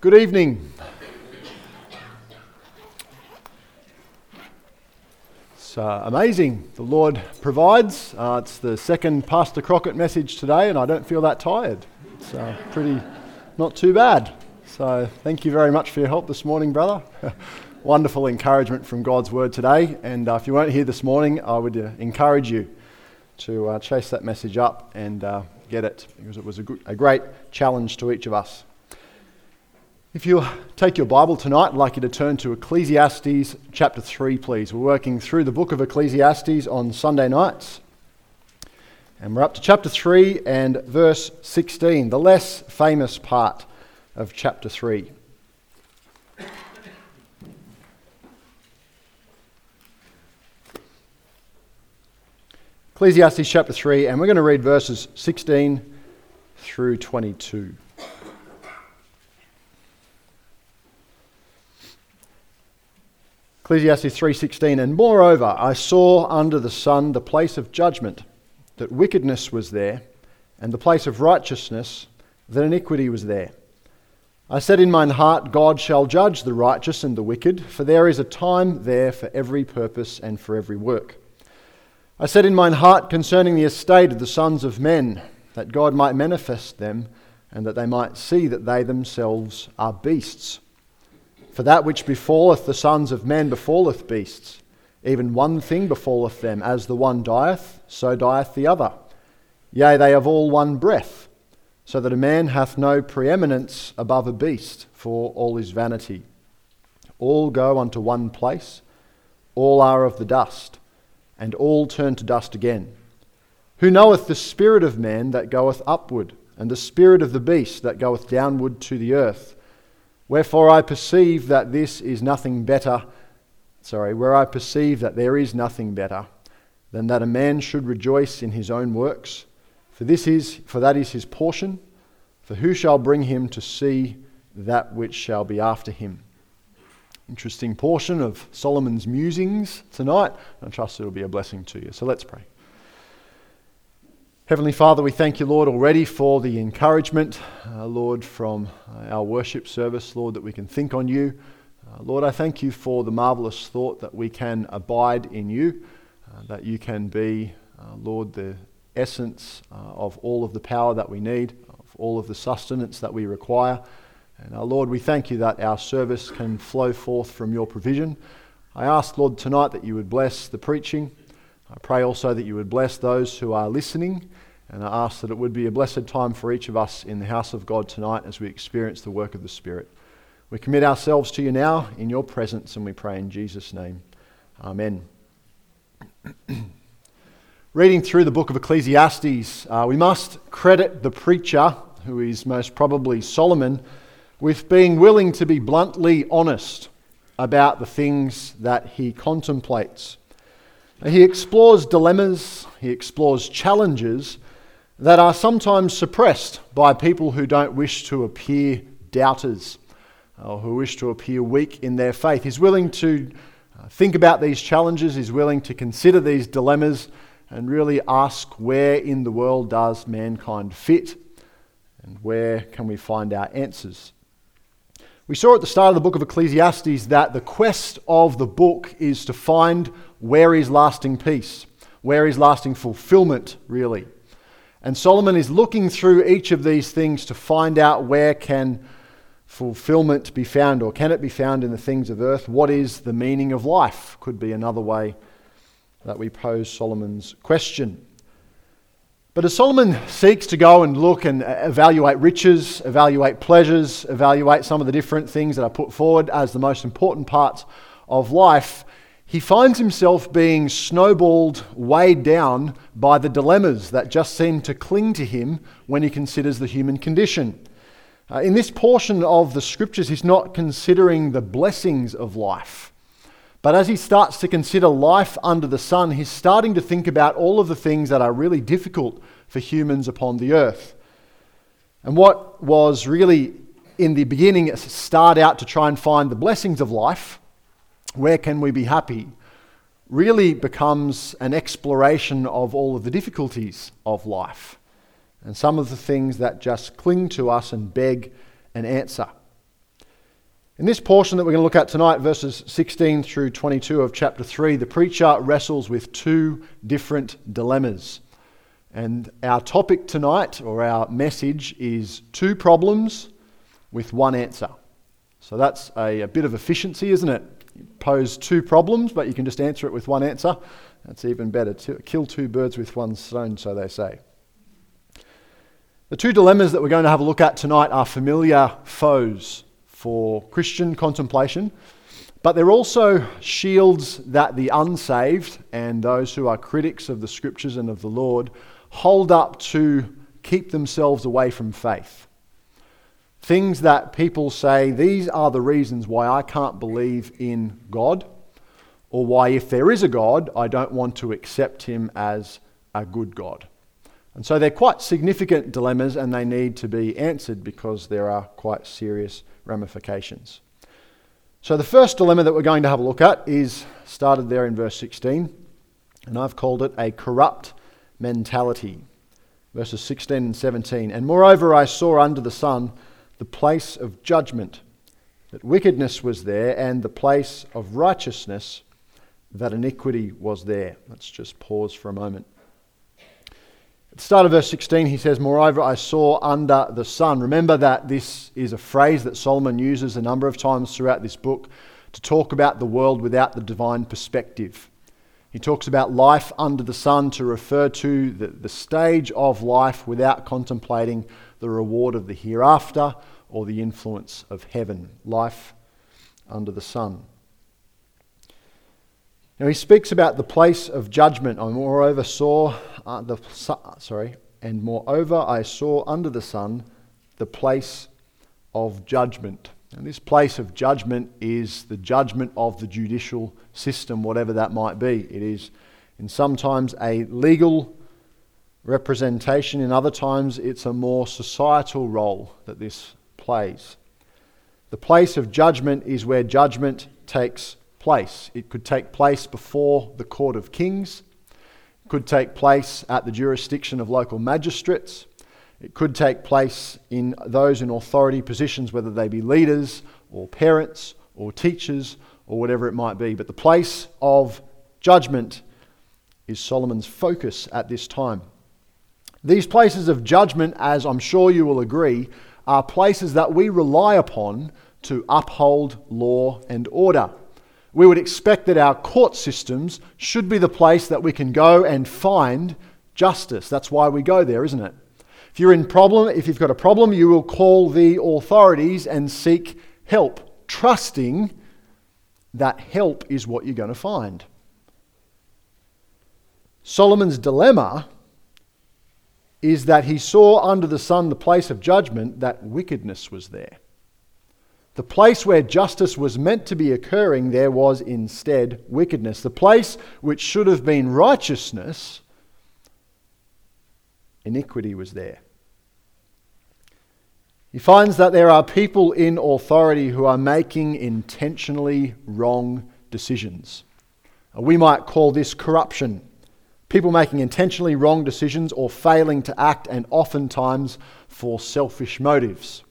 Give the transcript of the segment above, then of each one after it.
Good evening. It's uh, amazing. The Lord provides. Uh, it's the second Pastor Crockett message today, and I don't feel that tired. It's uh, pretty, not too bad. So, thank you very much for your help this morning, brother. Wonderful encouragement from God's word today. And uh, if you weren't here this morning, I would uh, encourage you to uh, chase that message up and get it because it was a, good, a great challenge to each of us. If you take your Bible tonight, I'd like you to turn to Ecclesiastes chapter 3, please. We're working through the book of Ecclesiastes on Sunday nights. And we're up to chapter 3 and verse 16, the less famous part of chapter 3. Ecclesiastes chapter 3, and we're going to read verses 16 through 22. Ecclesiastes 3:16 and moreover I saw under the sun the place of judgment that wickedness was there and the place of righteousness that iniquity was there. I said in mine heart God shall judge the righteous and the wicked for there is a time there for every purpose and for every work. I said in mine heart concerning the estate of the sons of men that God might manifest them and that they might see that they themselves are beasts for that which befalleth the sons of men befalleth beasts. Even one thing befalleth them, as the one dieth, so dieth the other. Yea, they have all one breath, so that a man hath no preeminence above a beast, for all is vanity. All go unto one place, all are of the dust, and all turn to dust again. Who knoweth the spirit of man that goeth upward, and the spirit of the beast that goeth downward to the earth? Wherefore I perceive that this is nothing better, sorry, where I perceive that there is nothing better than that a man should rejoice in his own works, for this is for that is his portion, for who shall bring him to see that which shall be after him? Interesting portion of Solomon's musings tonight. I trust it'll be a blessing to you. So let's pray. Heavenly Father, we thank you, Lord, already for the encouragement, uh, Lord, from uh, our worship service, Lord, that we can think on you. Uh, Lord, I thank you for the marvelous thought that we can abide in you, uh, that you can be, uh, Lord, the essence uh, of all of the power that we need, of all of the sustenance that we require. And our Lord, we thank you that our service can flow forth from your provision. I ask, Lord, tonight that you would bless the preaching. I pray also that you would bless those who are listening. And I ask that it would be a blessed time for each of us in the house of God tonight as we experience the work of the Spirit. We commit ourselves to you now in your presence and we pray in Jesus' name. Amen. Reading through the book of Ecclesiastes, uh, we must credit the preacher, who is most probably Solomon, with being willing to be bluntly honest about the things that he contemplates. He explores dilemmas, he explores challenges that are sometimes suppressed by people who don't wish to appear doubters or who wish to appear weak in their faith. He's willing to uh, think about these challenges, he's willing to consider these dilemmas and really ask where in the world does mankind fit and where can we find our answers. We saw at the start of the book of Ecclesiastes that the quest of the book is to find where is lasting peace, where is lasting fulfillment, really. And Solomon is looking through each of these things to find out where can fulfillment be found or can it be found in the things of earth? What is the meaning of life? Could be another way that we pose Solomon's question. But as Solomon seeks to go and look and uh, evaluate riches, evaluate pleasures, evaluate some of the different things that are put forward as the most important parts of life, he finds himself being snowballed, weighed down by the dilemmas that just seem to cling to him when he considers the human condition. Uh, in this portion of the scriptures, he's not considering the blessings of life. But as he starts to consider life under the sun, he's starting to think about all of the things that are really difficult for humans upon the earth. And what was really in the beginning start out to try and find the blessings of life where can we be happy, really becomes an exploration of all of the difficulties of life and some of the things that just cling to us and beg an answer. In this portion that we're going to look at tonight, verses 16 through 22 of chapter 3, the preacher wrestles with two different dilemmas. And our topic tonight, or our message, is two problems with one answer. So that's a, a bit of efficiency, isn't it? You pose two problems, but you can just answer it with one answer. That's even better. To kill two birds with one stone, so they say. The two dilemmas that we're going to have a look at tonight are familiar foes for Christian contemplation, but they're also shields that the unsaved and those who are critics of the scriptures and of the Lord hold up to keep themselves away from faith. Things that people say, these are the reasons why I can't believe in God, or why, if there is a God, I don't want to accept him as a good God. And so they're quite significant dilemmas and they need to be answered because there are quite serious ramifications. So, the first dilemma that we're going to have a look at is started there in verse 16, and I've called it a corrupt mentality. Verses 16 and 17. And moreover, I saw under the sun the place of judgment, that wickedness was there, and the place of righteousness, that iniquity was there. Let's just pause for a moment. At the start of verse 16, he says, Moreover, I saw under the sun. Remember that this is a phrase that Solomon uses a number of times throughout this book to talk about the world without the divine perspective. He talks about life under the sun to refer to the, the stage of life without contemplating the reward of the hereafter or the influence of heaven. Life under the sun. Now he speaks about the place of judgment. I moreover saw uh, the sorry, and moreover I saw under the sun the place of judgment. And this place of judgment is the judgment of the judicial system, whatever that might be. It is, in sometimes, a legal representation. In other times, it's a more societal role that this plays. The place of judgment is where judgment takes place. It could take place before the court of kings, it could take place at the jurisdiction of local magistrates, it could take place in those in authority positions, whether they be leaders or parents or teachers or whatever it might be. But the place of judgment is Solomon's focus at this time. These places of judgment, as I'm sure you will agree, are places that we rely upon to uphold law and order we would expect that our court systems should be the place that we can go and find justice. That's why we go there, isn't it? If you're in problem, if you've got a problem, you will call the authorities and seek help, trusting that help is what you're going to find. Solomon's dilemma is that he saw under the sun the place of judgment that wickedness was there. The place where justice was meant to be occurring, there was instead wickedness. The place which should have been righteousness, iniquity was there. He finds that there are people in authority who are making intentionally wrong decisions. We might call this corruption. People making intentionally wrong decisions or failing to act, and oftentimes for selfish motives.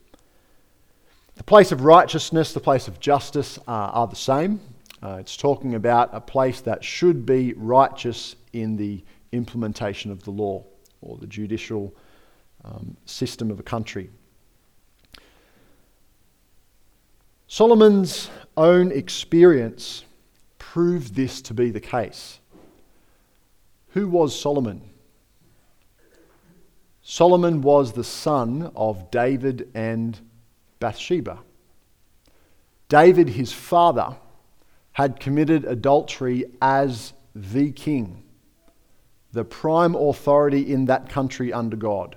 The place of righteousness, the place of justice uh, are the same. Uh, it's talking about a place that should be righteous in the implementation of the law or the judicial um, system of a country. Solomon's own experience proved this to be the case. Who was Solomon? Solomon was the son of David and Bathsheba. David, his father, had committed adultery as the king, the prime authority in that country under God.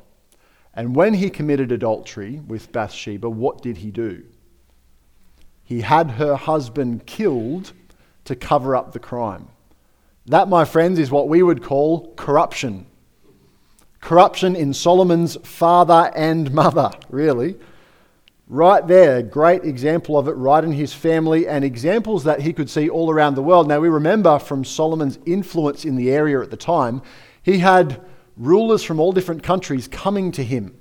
And when he committed adultery with Bathsheba, what did he do? He had her husband killed to cover up the crime. That, my friends, is what we would call corruption. Corruption in Solomon's father and mother, really. Right there, great example of it right in his family and examples that he could see all around the world. Now, we remember from Solomon's influence in the area at the time, he had rulers from all different countries coming to him.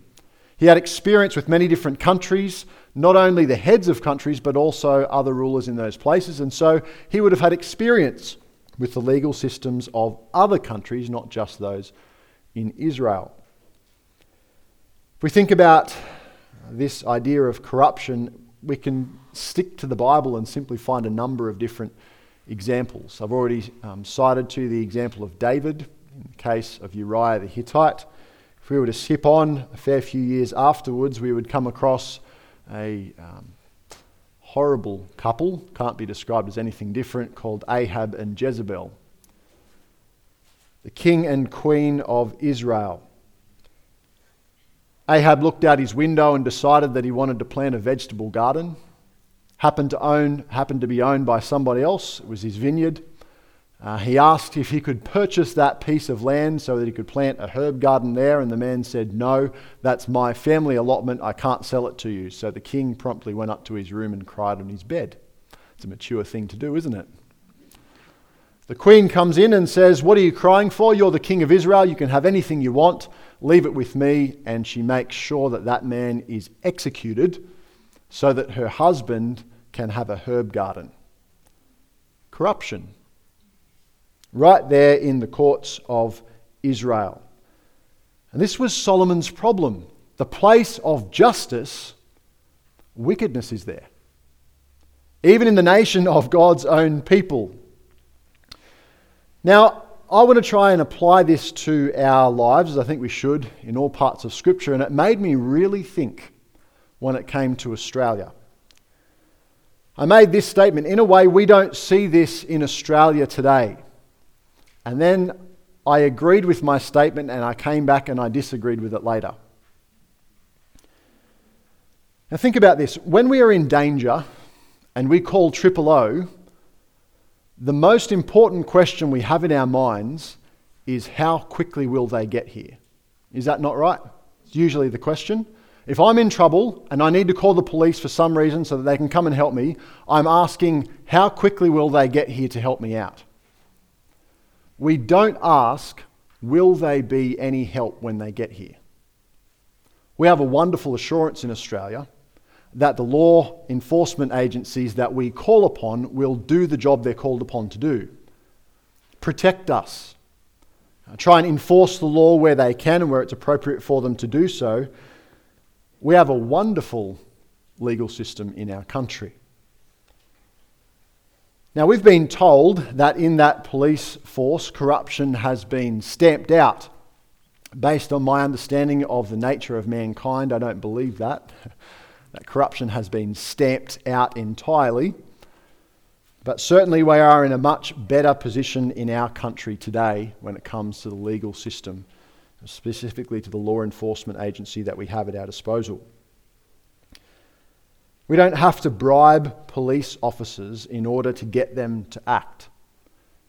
He had experience with many different countries, not only the heads of countries, but also other rulers in those places. And so he would have had experience with the legal systems of other countries, not just those in Israel. If we think about this idea of corruption, we can stick to the Bible and simply find a number of different examples. I've already um, cited to the example of David in the case of Uriah the Hittite. If we were to skip on a fair few years afterwards, we would come across a um, horrible couple, can't be described as anything different, called Ahab and Jezebel. The king and queen of Israel. Ahab looked out his window and decided that he wanted to plant a vegetable garden. Happened to own, happened to be owned by somebody else. It was his vineyard. Uh, he asked if he could purchase that piece of land so that he could plant a herb garden there, and the man said, No, that's my family allotment. I can't sell it to you. So the king promptly went up to his room and cried on his bed. It's a mature thing to do, isn't it? The queen comes in and says, What are you crying for? You're the king of Israel. You can have anything you want. Leave it with me. And she makes sure that that man is executed so that her husband can have a herb garden. Corruption right there in the courts of Israel. And this was Solomon's problem. The place of justice, wickedness is there. Even in the nation of God's own people. Now, I want to try and apply this to our lives, as I think we should, in all parts of Scripture, and it made me really think when it came to Australia. I made this statement in a way we don't see this in Australia today. And then I agreed with my statement and I came back and I disagreed with it later. Now, think about this. When we are in danger and we call triple O, the most important question we have in our minds is how quickly will they get here? Is that not right? It's usually the question. If I'm in trouble and I need to call the police for some reason so that they can come and help me, I'm asking how quickly will they get here to help me out? We don't ask, will they be any help when they get here? We have a wonderful assurance in Australia that the law enforcement agencies that we call upon will do the job they're called upon to do protect us, uh, try and enforce the law where they can and where it's appropriate for them to do so. We have a wonderful legal system in our country. Now, we've been told that in that police force, corruption has been stamped out. Based on my understanding of the nature of mankind, I don't believe that. that corruption has been stamped out entirely. But certainly, we are in a much better position in our country today when it comes to the legal system, specifically to the law enforcement agency that we have at our disposal. We don't have to bribe police officers in order to get them to act.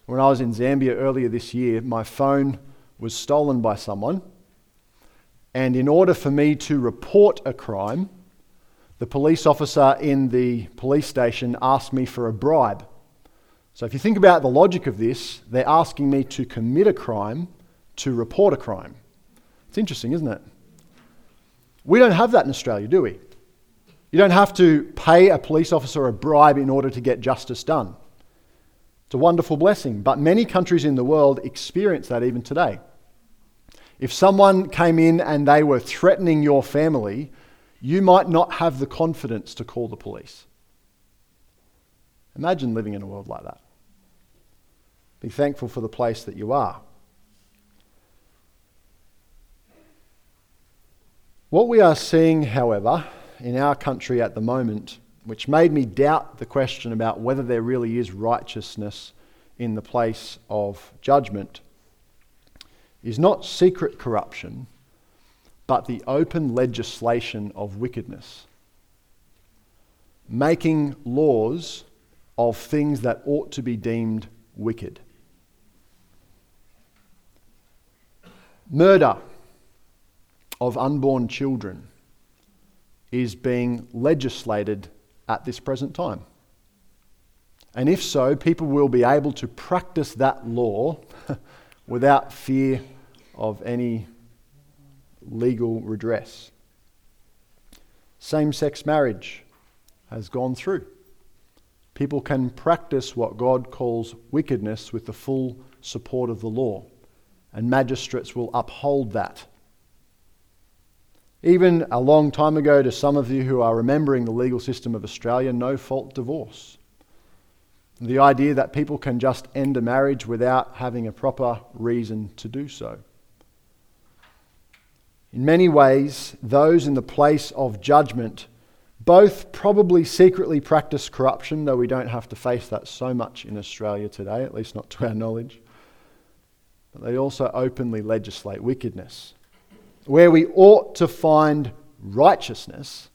When I was in Zambia earlier this year, my phone was stolen by someone. And in order for me to report a crime, the police officer in the police station asked me for a bribe. So if you think about the logic of this, they're asking me to commit a crime to report a crime. It's interesting, isn't it? We don't have that in Australia, do we? You don't have to pay a police officer a bribe in order to get justice done. It's a wonderful blessing, but many countries in the world experience that even today. If someone came in and they were threatening your family, you might not have the confidence to call the police. Imagine living in a world like that. Be thankful for the place that you are. What we are seeing, however, in our country at the moment, which made me doubt the question about whether there really is righteousness in the place of judgment, is not secret corruption, but the open legislation of wickedness. Making laws of things that ought to be deemed wicked. Murder of unborn children is being legislated at this present time? And if so, people will be able to practice that law without fear of any legal redress. same sex marriage has gone through. People can practice what God calls wickedness with the full support of the law, and magistrates will uphold that. Even a long time ago, to some of you who are remembering the legal system of Australia, no fault divorce. The idea that people can just end a marriage without having a proper reason to do so. In many ways, those in the place of judgment both probably secretly practice corruption, though we don't have to face that so much in Australia today, at least not to our knowledge. But they also openly legislate wickedness. Where we ought to find righteousness,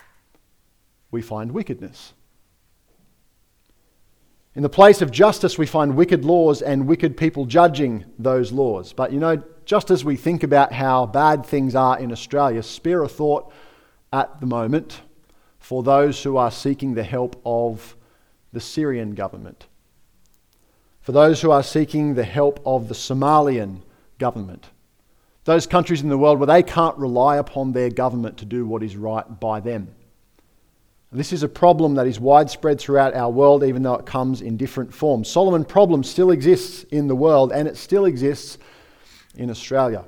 we find wickedness. In the place of justice, we find wicked laws and wicked people judging those laws. But you know, just as we think about how bad things are in Australia, spare a thought at the moment for those who are seeking the help of the Syrian government, for those who are seeking the help of the Somalian government, those countries in the world where they can't rely upon their government to do what is right by them. This is a problem that is widespread throughout our world, even though it comes in different forms. Solomon problem still exists in the world, and it still exists in Australia.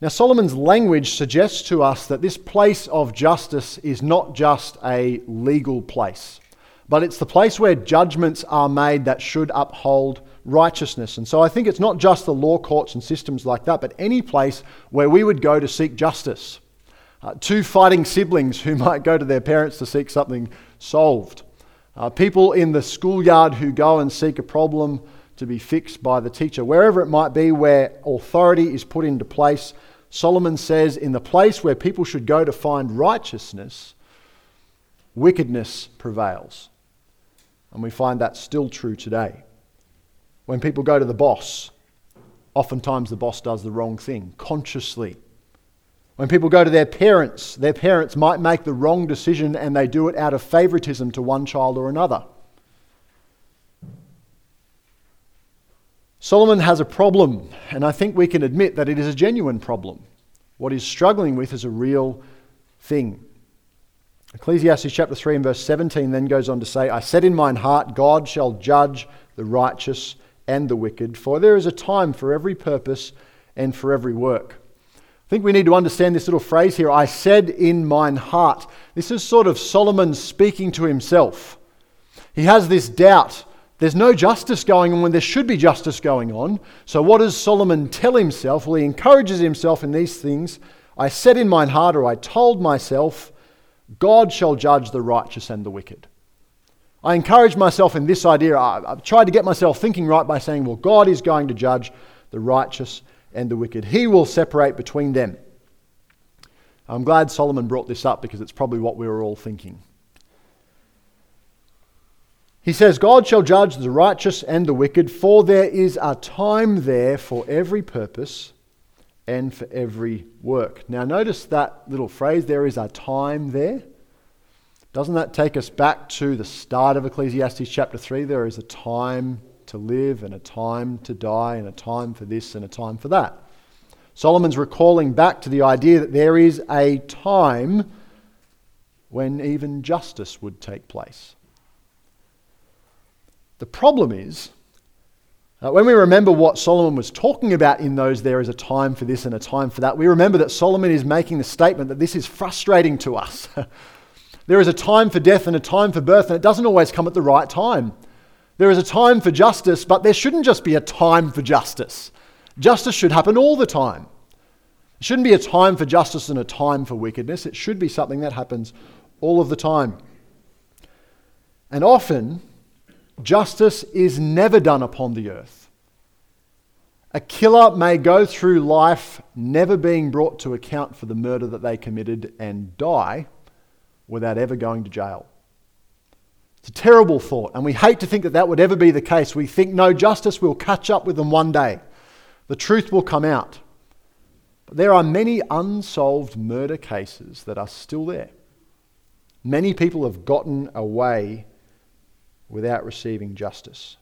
Now, Solomon's language suggests to us that this place of justice is not just a legal place, but it's the place where judgments are made that should uphold righteousness. And so I think it's not just the law courts and systems like that, but any place where we would go to seek justice. Uh, two fighting siblings who might go to their parents to seek something solved. Uh, people in the schoolyard who go and seek a problem to be fixed by the teacher. Wherever it might be where authority is put into place, Solomon says, in the place where people should go to find righteousness, wickedness prevails. And we find that still true today. When people go to the boss, oftentimes the boss does the wrong thing, consciously. When people go to their parents, their parents might make the wrong decision and they do it out of favoritism to one child or another. Solomon has a problem, and I think we can admit that it is a genuine problem. What he's struggling with is a real thing. Ecclesiastes chapter 3 and verse 17 then goes on to say, I said in mine heart, God shall judge the righteous and the wicked, for there is a time for every purpose and for every work. I think we need to understand this little phrase here, I said in mine heart. This is sort of Solomon speaking to himself. He has this doubt there's no justice going on when there should be justice going on. So, what does Solomon tell himself? Well, he encourages himself in these things. I said in mine heart, or I told myself, God shall judge the righteous and the wicked. I encourage myself in this idea. I've tried to get myself thinking right by saying, well, God is going to judge the righteous and the wicked. He will separate between them. I'm glad Solomon brought this up because it's probably what we were all thinking. He says, God shall judge the righteous and the wicked, for there is a time there for every purpose and for every work. Now, notice that little phrase, there is a time there. Doesn't that take us back to the start of Ecclesiastes chapter 3? There is a time to live and a time to die and a time for this and a time for that. Solomon's recalling back to the idea that there is a time when even justice would take place. The problem is, uh, when we remember what Solomon was talking about in those, there is a time for this and a time for that, we remember that Solomon is making the statement that this is frustrating to us. there is a time for death and a time for birth, and it doesn't always come at the right time. There is a time for justice, but there shouldn't just be a time for justice. Justice should happen all the time. It shouldn't be a time for justice and a time for wickedness. It should be something that happens all of the time. And often, Justice is never done upon the earth. A killer may go through life never being brought to account for the murder that they committed and die without ever going to jail. It's a terrible thought, and we hate to think that that would ever be the case. We think, no, justice will catch up with them one day. The truth will come out. But there are many unsolved murder cases that are still there. Many people have gotten away without receiving justice.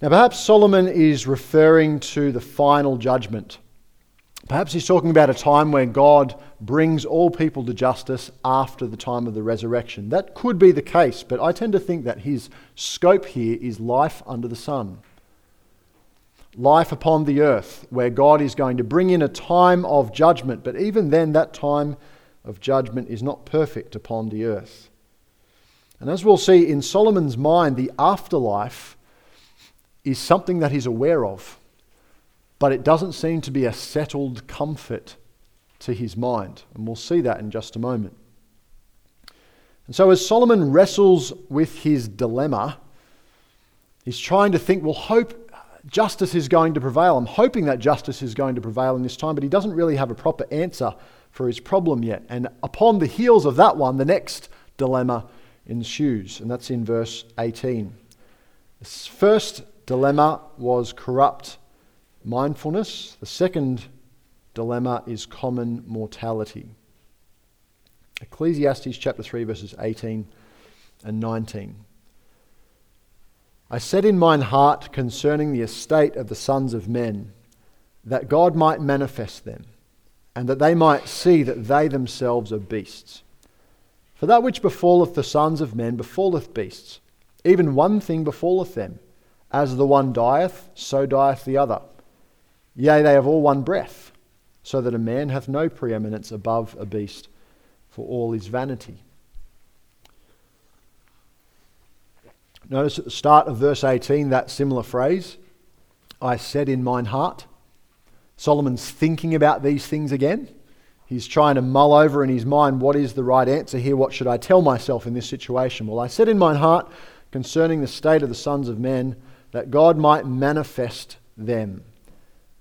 Now, perhaps Solomon is referring to the final judgment Perhaps he's talking about a time where God brings all people to justice after the time of the resurrection. That could be the case, but I tend to think that his scope here is life under the sun. Life upon the earth, where God is going to bring in a time of judgment, but even then, that time of judgment is not perfect upon the earth. And as we'll see in Solomon's mind, the afterlife is something that he's aware of but it doesn't seem to be a settled comfort to his mind. And we'll see that in just a moment. And so, as Solomon wrestles with his dilemma, he's trying to think, well, hope justice is going to prevail. I'm hoping that justice is going to prevail in this time, but he doesn't really have a proper answer for his problem yet. And upon the heels of that one, the next dilemma ensues, and that's in verse 18. This first dilemma was corrupt mindfulness. The second dilemma is common mortality. Ecclesiastes chapter 3, verses 18 and 19. I said in mine heart concerning the estate of the sons of men, that God might manifest them, and that they might see that they themselves are beasts. For that which befalleth the sons of men befalleth beasts. Even one thing befalleth them. As the one dieth, so dieth the other. Yea, they have all one breath, so that a man hath no preeminence above a beast, for all is vanity. Notice at the start of verse 18 that similar phrase, I said in mine heart. Solomon's thinking about these things again. He's trying to mull over in his mind what is the right answer here? What should I tell myself in this situation? Well, I said in mine heart concerning the state of the sons of men that God might manifest them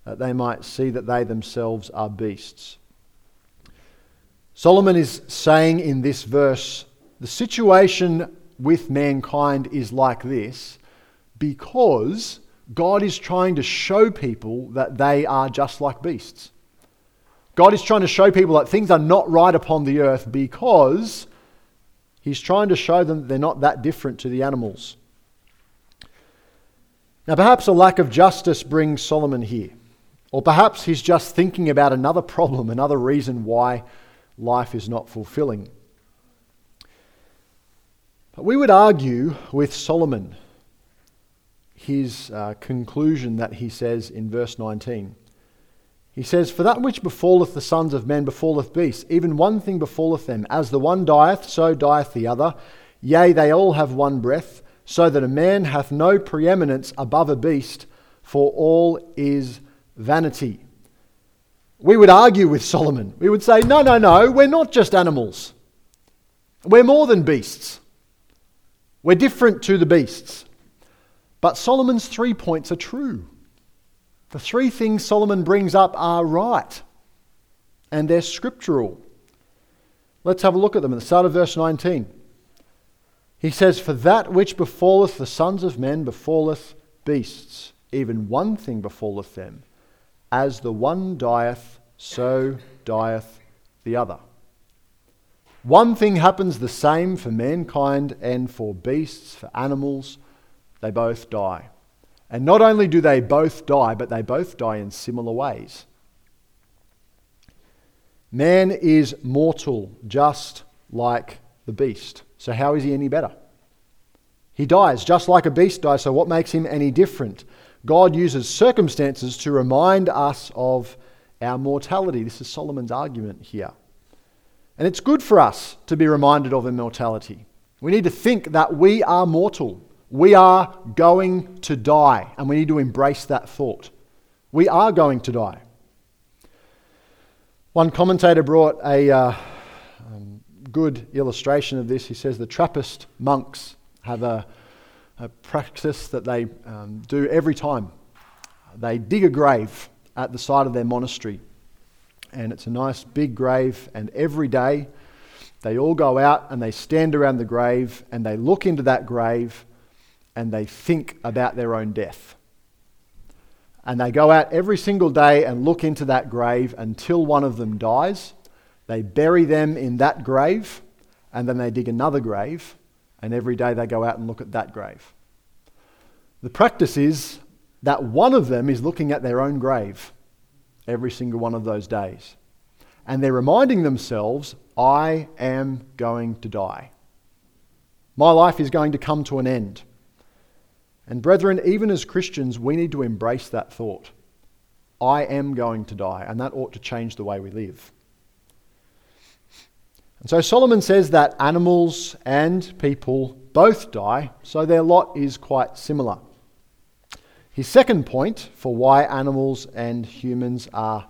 that they might see that they themselves are beasts. Solomon is saying in this verse the situation with mankind is like this because God is trying to show people that they are just like beasts. God is trying to show people that things are not right upon the earth because He's trying to show them that they're not that different to the animals. Now, perhaps a lack of justice brings Solomon here. Or perhaps he's just thinking about another problem, another reason why life is not fulfilling. But we would argue with Solomon his uh, conclusion that he says in verse 19. He says, For that which befalleth the sons of men befalleth beasts, even one thing befalleth them. As the one dieth, so dieth the other. Yea, they all have one breath, so that a man hath no preeminence above a beast, for all is vanity. We would argue with Solomon. We would say, no, no, no, we're not just animals. We're more than beasts. We're different to the beasts. But Solomon's three points are true. The three things Solomon brings up are right, and they're scriptural. Let's have a look at them at the start of verse 19. He says, For that which befalleth the sons of men befalleth beasts, even one thing befalleth them as the one dieth, so dieth the other. One thing happens the same for mankind and for beasts, for animals. They both die. And not only do they both die, but they both die in similar ways. Man is mortal, just like the beast. So, how is he any better? He dies just like a beast dies, so what makes him any different? God uses circumstances to remind us of our mortality. This is Solomon's argument here. And it's good for us to be reminded of immortality. We need to think that we are mortal. We are going to die, and we need to embrace that thought. We are going to die. One commentator brought a uh, um, good illustration of this. He says the Trappist monks have a a practice that they um, do every time. They dig a grave at the side of their monastery, and it's a nice big grave, and every day they all go out and they stand around the grave and they look into that grave and they think about their own death. And they go out every single day and look into that grave until one of them dies. They bury them in that grave and then they dig another grave and every day they go out and look at that grave. The practice is that one of them is looking at their own grave every single one of those days. And they're reminding themselves, I am going to die. My life is going to come to an end. And, brethren, even as Christians, we need to embrace that thought. I am going to die, and that ought to change the way we live. And so Solomon says that animals and people both die, so their lot is quite similar. His second point for why animals and humans are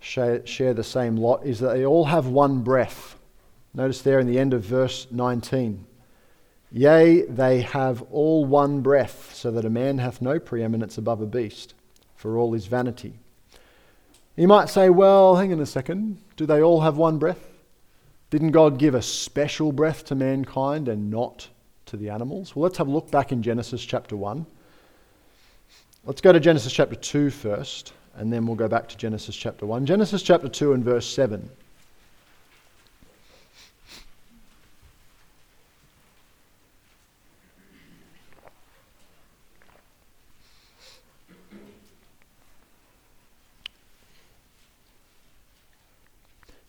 share, share the same lot is that they all have one breath. Notice there in the end of verse 19. Yea, they have all one breath, so that a man hath no preeminence above a beast, for all is vanity. You might say, well, hang on a second. Do they all have one breath? Didn't God give a special breath to mankind and not to the animals? Well, let's have a look back in Genesis chapter 1. Let's go to Genesis chapter 2 first, and then we'll go back to Genesis chapter 1. Genesis chapter 2 and verse 7.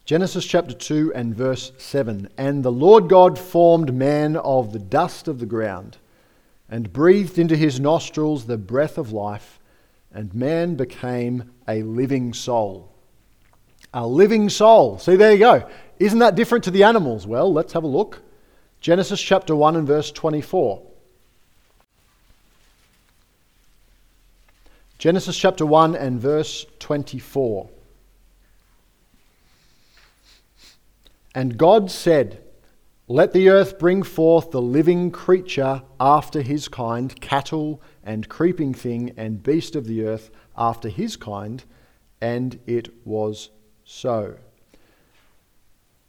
Genesis chapter 2 and verse 7. And the Lord God formed man of the dust of the ground, and breathed into his nostrils the breath of life, and man became a living soul. A living soul. See, there you go. Isn't that different to the animals? Well, let's have a look. Genesis chapter 1 and verse 24. Genesis chapter 1 and verse 24. And God said, Let the earth bring forth the living creature after his kind, cattle and creeping thing and beast of the earth after his kind. And it was so.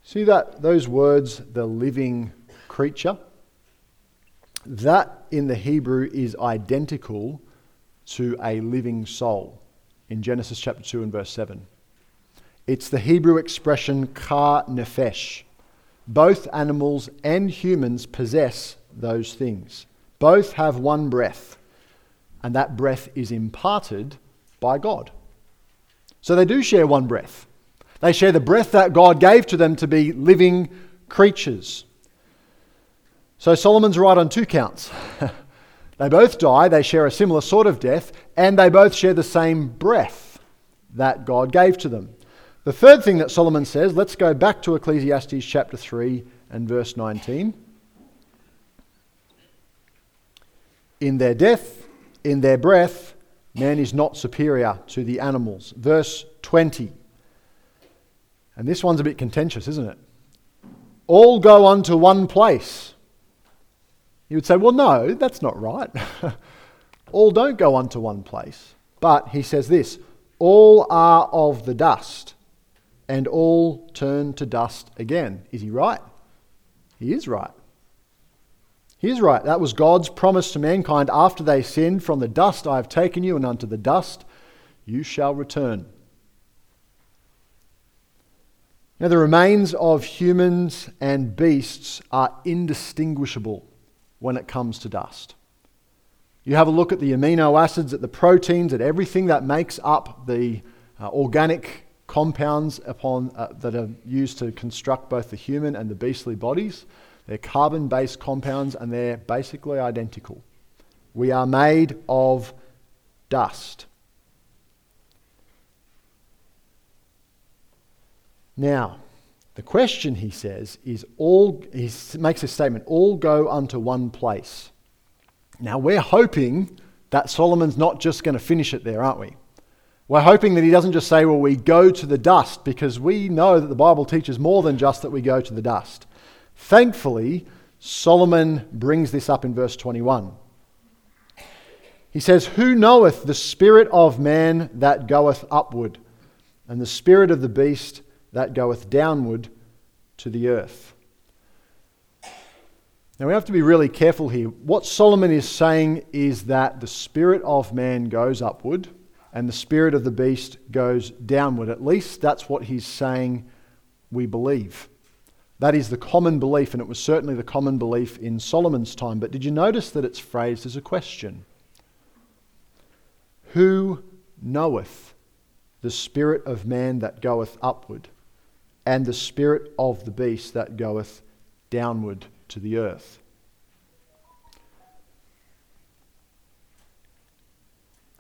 See that those words, the living creature? That in the Hebrew is identical to a living soul in Genesis chapter 2 and verse 7. It's the Hebrew expression ka nefesh. Both animals and humans possess those things. Both have one breath, and that breath is imparted by God. So they do share one breath. They share the breath that God gave to them to be living creatures. So Solomon's right on two counts. they both die, they share a similar sort of death, and they both share the same breath that God gave to them. The third thing that Solomon says, let's go back to Ecclesiastes chapter 3 and verse 19. In their death, in their breath, man is not superior to the animals. Verse 20. And this one's a bit contentious, isn't it? All go unto one place. You would say, well, no, that's not right. all don't go unto one place. But he says this all are of the dust and all turn to dust again. Is he right? He is right. He is right. That was God's promise to mankind after they sinned From the dust I have taken you, and unto the dust you shall return. Now, the remains of humans and beasts are indistinguishable when it comes to dust. You have a look at the amino acids, at the proteins, at everything that makes up the uh, organic compounds upon, uh, that are used to construct both the human and the beastly bodies. They're carbon based compounds and they're basically identical. We are made of dust. Now, the question, he says, is all, he makes a statement, all go unto one place. Now, we're hoping that Solomon's not just going to finish it there, aren't we? We're hoping that he doesn't just say, well, we go to the dust, because we know that the Bible teaches more than just that we go to the dust. Thankfully, Solomon brings this up in verse 21. He says, Who knoweth the spirit of man that goeth upward, and the spirit of the beast that goeth downward to the earth? Now we have to be really careful here. What Solomon is saying is that the spirit of man goes upward and the spirit of the beast goes downward. At least that's what he's saying we believe. That is the common belief, and it was certainly the common belief in Solomon's time. But did you notice that it's phrased as a question? Who knoweth the spirit of man that goeth upward, and the spirit of the beast that goeth downward to the earth.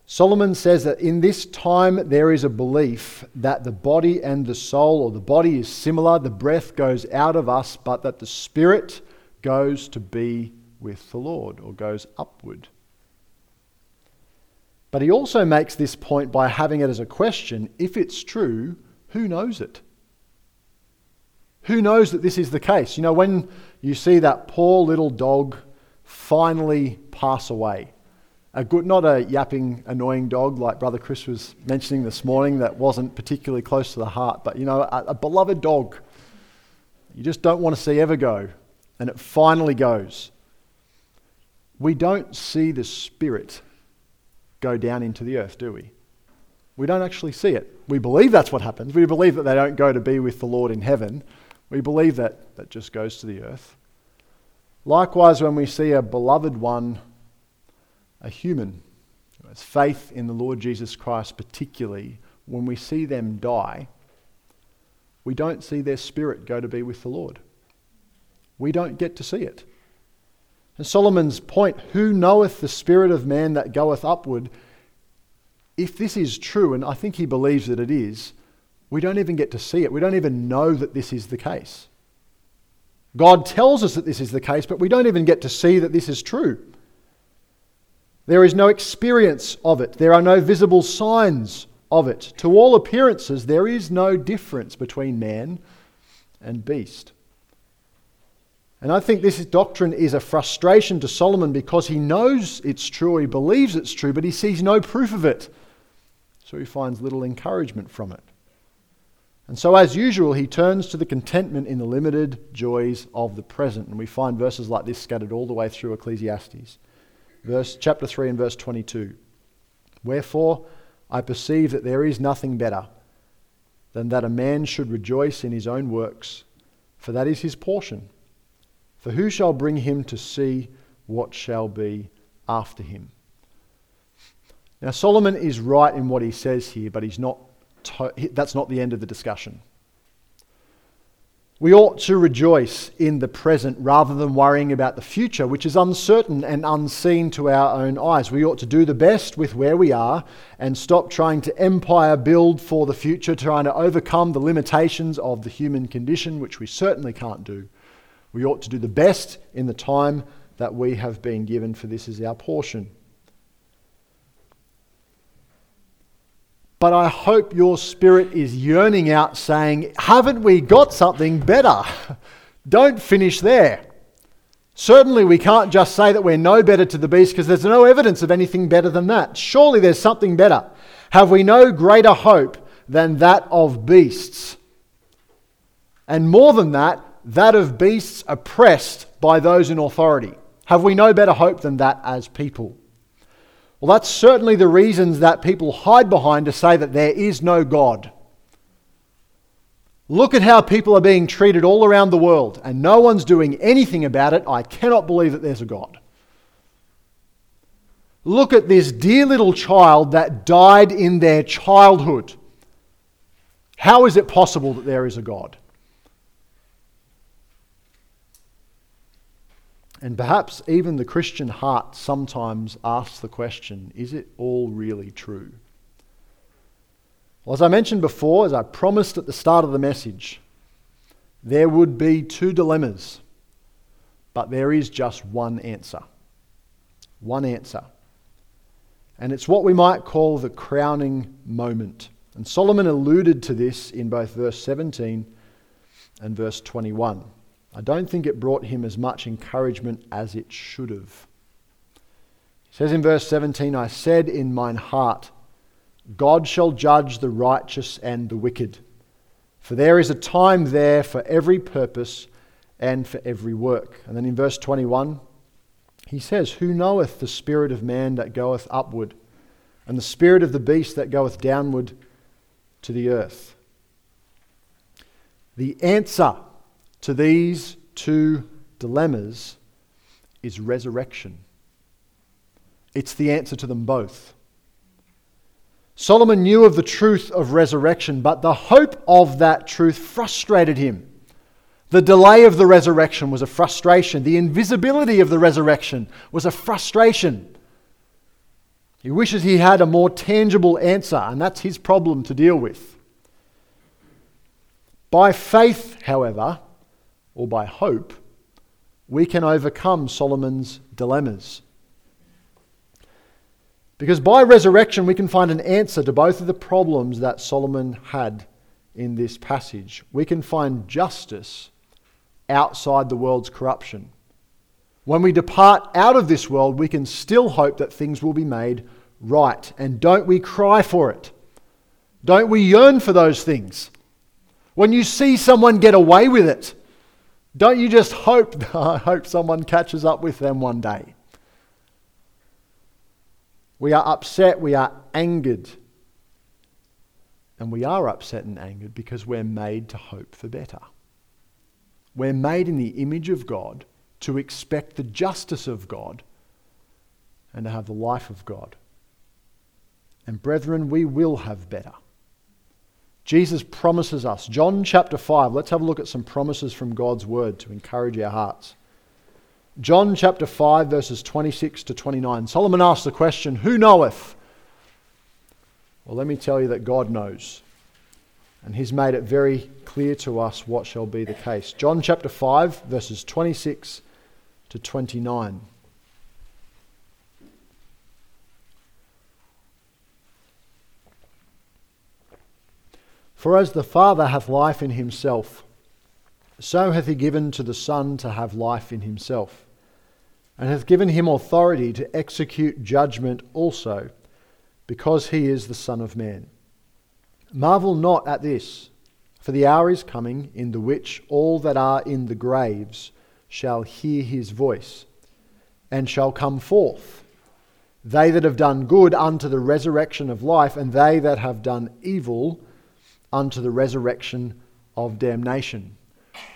Solomon says that in this time there is a belief that the body and the soul, or the body is similar, the breath goes out of us, but that the spirit goes to be with the Lord or goes upward. But he also makes this point by having it as a question if it's true, who knows it? Who knows that this is the case? You know, when you see that poor little dog finally pass away, a good, not a yapping, annoying dog like Brother Chris was mentioning this morning that wasn't particularly close to the heart, but you know, a, a beloved dog you just don't want to see ever go, and it finally goes. We don't see the spirit go down into the earth, do we? We don't actually see it. We believe that's what happens. We believe that they don't go to be with the Lord in heaven. We believe that that just goes to the earth. Likewise, when we see a beloved one, a human, has faith in the Lord Jesus Christ, particularly when we see them die, we don't see their spirit go to be with the Lord. We don't get to see it. And Solomon's point, who knoweth the spirit of man that goeth upward? If this is true, and I think he believes that it is, we don't even get to see it. We don't even know that this is the case. God tells us that this is the case, but we don't even get to see that this is true. There is no experience of it, there are no visible signs of it. To all appearances, there is no difference between man and beast. And I think this doctrine is a frustration to Solomon because he knows it's true, he believes it's true, but he sees no proof of it. So he finds little encouragement from it. And so, as usual, he turns to the contentment in the limited joys of the present. And we find verses like this scattered all the way through Ecclesiastes. Verse, chapter 3 and verse 22. Wherefore, I perceive that there is nothing better than that a man should rejoice in his own works, for that is his portion for who shall bring him to see what shall be after him? Now, Solomon is right in what he says here, but he's not to- that's not the end of the discussion. We ought to rejoice in the present rather than worrying about the future, which is uncertain and unseen to our own eyes. We ought to do the best with where we are and stop trying to empire build for the future, trying to overcome the limitations of the human condition, which we certainly can't do. We ought to do the best in the time that we have been given, for this is our portion. But I hope your spirit is yearning out, saying, Haven't we got something better? Don't finish there. Certainly, we can't just say that we're no better to the beast because there's no evidence of anything better than that. Surely there's something better. Have we no greater hope than that of beasts? And more than that, that of beasts oppressed by those in authority. Have we no better hope than that as people? Well, that's certainly the reasons that people hide behind to say that there is no God. Look at how people are being treated all around the world, and no one's doing anything about it. I cannot believe that there's a God. Look at this dear little child that died in their childhood. How is it possible that there is a God? And perhaps even the Christian heart sometimes asks the question is it all really true? Well, as I mentioned before, as I promised at the start of the message, there would be two dilemmas, but there is just one answer. One answer. And it's what we might call the crowning moment. And Solomon alluded to this in both verse 17 and verse 21. I don't think it brought him as much encouragement as it should have. He says in verse 17, I said in mine heart, God shall judge the righteous and the wicked. For there is a time there for every purpose and for every work. And then in verse 21, he says, Who knoweth the spirit of man that goeth upward, and the spirit of the beast that goeth downward to the earth? The answer to these two dilemmas is resurrection. It's the answer to them both. Solomon knew of the truth of resurrection, but the hope of that truth frustrated him. The delay of the resurrection was a frustration. The invisibility of the resurrection was a frustration. He wishes he had a more tangible answer, and that's his problem to deal with. By faith, however, or by hope, we can overcome Solomon's dilemmas. Because by resurrection, we can find an answer to both of the problems that Solomon had in this passage. We can find justice outside the world's corruption. When we depart out of this world, we can still hope that things will be made right. And don't we cry for it? Don't we yearn for those things? When you see someone get away with it, don't you just hope, I hope someone catches up with them one day? We are upset, we are angered. And we are upset and angered because we're made to hope for better. We're made in the image of God to expect the justice of God and to have the life of God. And brethren, we will have better. Jesus promises us. John chapter 5, let's have a look at some promises from God's word to encourage our hearts. John chapter 5, verses 26 to 29. Solomon asks the question, Who knoweth? Well, let me tell you that God knows. And he's made it very clear to us what shall be the case. John chapter 5, verses 26 to 29. For as the Father hath life in himself, so hath he given to the Son to have life in himself, and hath given him authority to execute judgment also, because he is the Son of Man. Marvel not at this. For the hour is coming in the which all that are in the graves shall hear his voice, and shall come forth. They that have done good unto the resurrection of life, and they that have done evil unto the resurrection of damnation.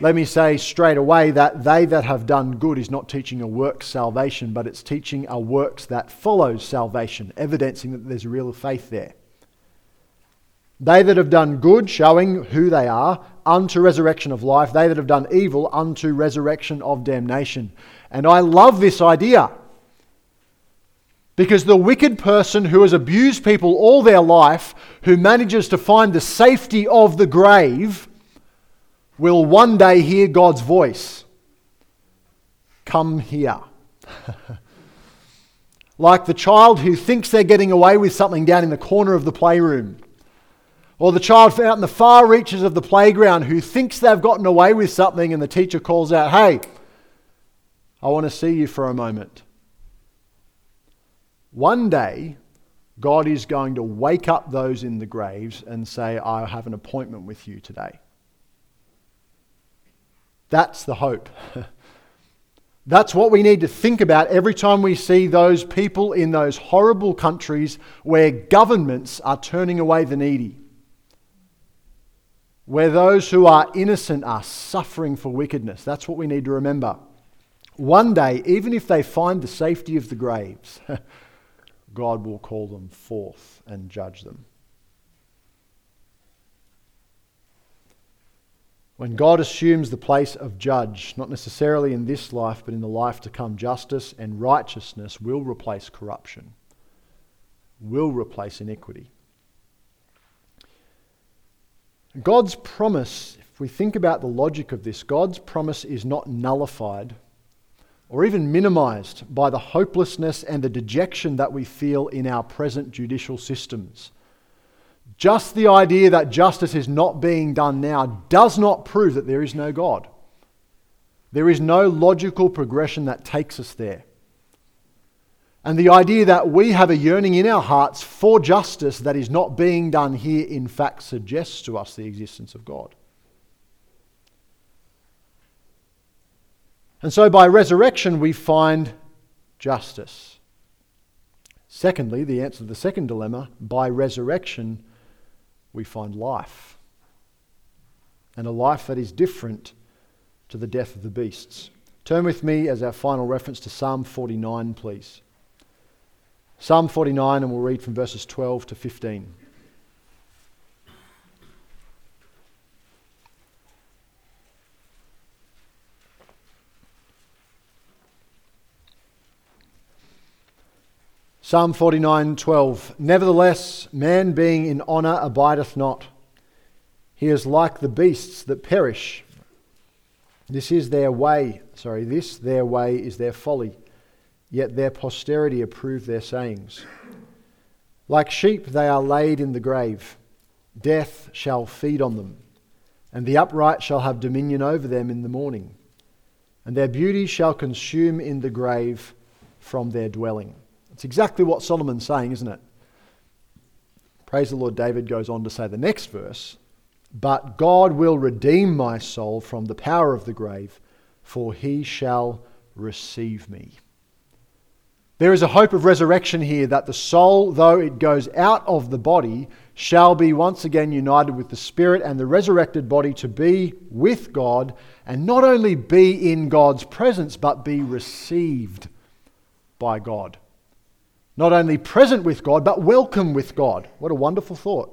Let me say straight away that they that have done good is not teaching a works salvation, but it's teaching a works that follows salvation, evidencing that there's real faith there. They that have done good, showing who they are, unto resurrection of life. They that have done evil, unto resurrection of damnation. And I love this idea. Because the wicked person who has abused people all their life, who manages to find the safety of the grave, will one day hear God's voice Come here. like the child who thinks they're getting away with something down in the corner of the playroom or the child out in the far reaches of the playground who thinks they've gotten away with something and the teacher calls out, Hey, I want to see you for a moment. One day, God is going to wake up those in the graves and say, I have an appointment with you today. That's the hope. That's what we need to think about every time we see those people in those horrible countries where governments are turning away the needy where those who are innocent are suffering for wickedness. That's what we need to remember. One day, even if they find the safety of the graves, God will call them forth and judge them. When God assumes the place of judge, not necessarily in this life, but in the life to come, justice and righteousness will replace corruption, will replace iniquity. God's promise, if we think about the logic of this, God's promise is not nullified or even minimized by the hopelessness and the dejection that we feel in our present judicial systems. Just the idea that justice is not being done now does not prove that there is no God. There is no logical progression that takes us there. And the idea that we have a yearning in our hearts for justice that is not being done here, in fact, suggests to us the existence of God. And so by resurrection, we find justice. Secondly, the answer to the second dilemma by resurrection, we find life. And a life that is different to the death of the beasts. Turn with me as our final reference to Psalm 49, please. Psalm 49, and we'll read from verses 12 to 15. Psalm 49:12 Nevertheless man being in honor abideth not. He is like the beasts that perish. This is their way sorry this their way is their folly yet their posterity approve their sayings. Like sheep they are laid in the grave. Death shall feed on them and the upright shall have dominion over them in the morning and their beauty shall consume in the grave from their dwelling it's exactly what Solomon's saying, isn't it? Praise the Lord, David goes on to say the next verse, but God will redeem my soul from the power of the grave, for he shall receive me. There is a hope of resurrection here that the soul, though it goes out of the body, shall be once again united with the Spirit and the resurrected body to be with God, and not only be in God's presence, but be received by God not only present with God, but welcome with God. What a wonderful thought.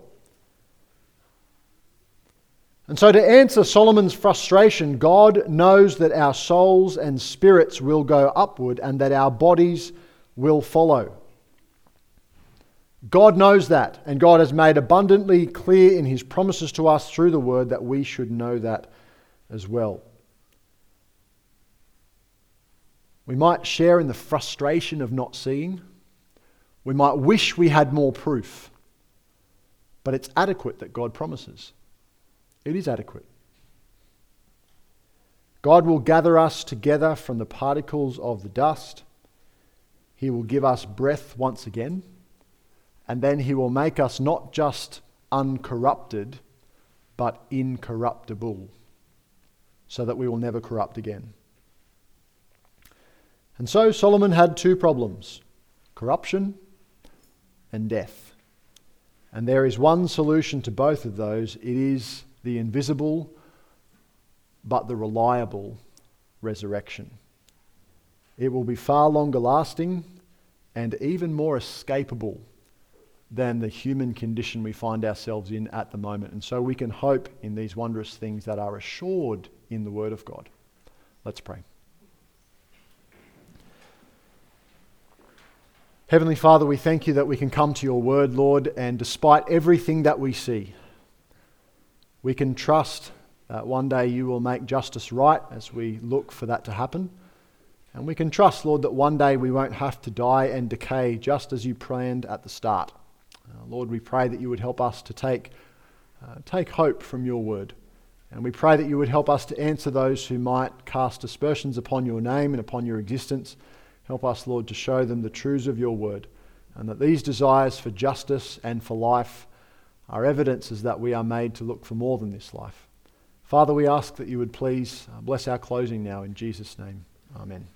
And so, to answer Solomon's frustration, God knows that our souls and spirits will go upward and that our bodies will follow. God knows that, and God has made abundantly clear in his promises to us through the word that we should know that as well. We might share in the frustration of not seeing. We might wish we had more proof, but it's adequate that God promises. It is adequate. God will gather us together from the particles of the dust. He will give us breath once again. And then He will make us not just uncorrupted, but incorruptible, so that we will never corrupt again. And so Solomon had two problems corruption and death. And there is one solution to both of those it is the invisible but the reliable resurrection. It will be far longer lasting and even more escapable than the human condition we find ourselves in at the moment. And so we can hope in these wondrous things that are assured in the Word of God. Let's pray. Heavenly Father, we thank you that we can come to your word, Lord, and despite everything that we see, we can trust that one day you will make justice right as we look for that to happen. And we can trust, Lord, that one day we won't have to die and decay just as you planned at the start. Uh, Lord, we pray that you would help us to take, uh, take hope from your word. And we pray that you would help us to answer those who might cast aspersions upon your name and upon your existence. Help us, Lord, to show them the truths of your word, and that these desires for justice and for life are evidences that we are made to look for more than this life. Father, we ask that you would please uh, bless our closing now in Jesus' name. Amen.